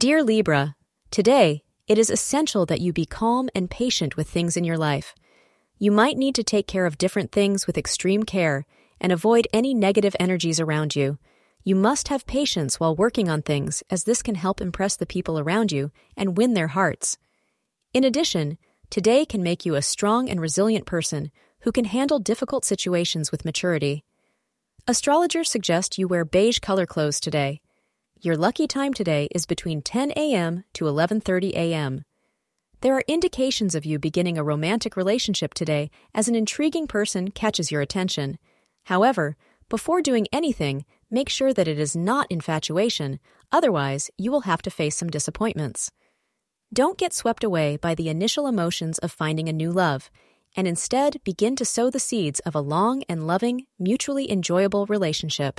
Dear Libra, today it is essential that you be calm and patient with things in your life. You might need to take care of different things with extreme care and avoid any negative energies around you. You must have patience while working on things, as this can help impress the people around you and win their hearts. In addition, today can make you a strong and resilient person who can handle difficult situations with maturity. Astrologers suggest you wear beige color clothes today. Your lucky time today is between 10 a.m. to 11:30 a.m. There are indications of you beginning a romantic relationship today as an intriguing person catches your attention. However, before doing anything, make sure that it is not infatuation, otherwise, you will have to face some disappointments. Don't get swept away by the initial emotions of finding a new love, and instead begin to sow the seeds of a long and loving, mutually enjoyable relationship.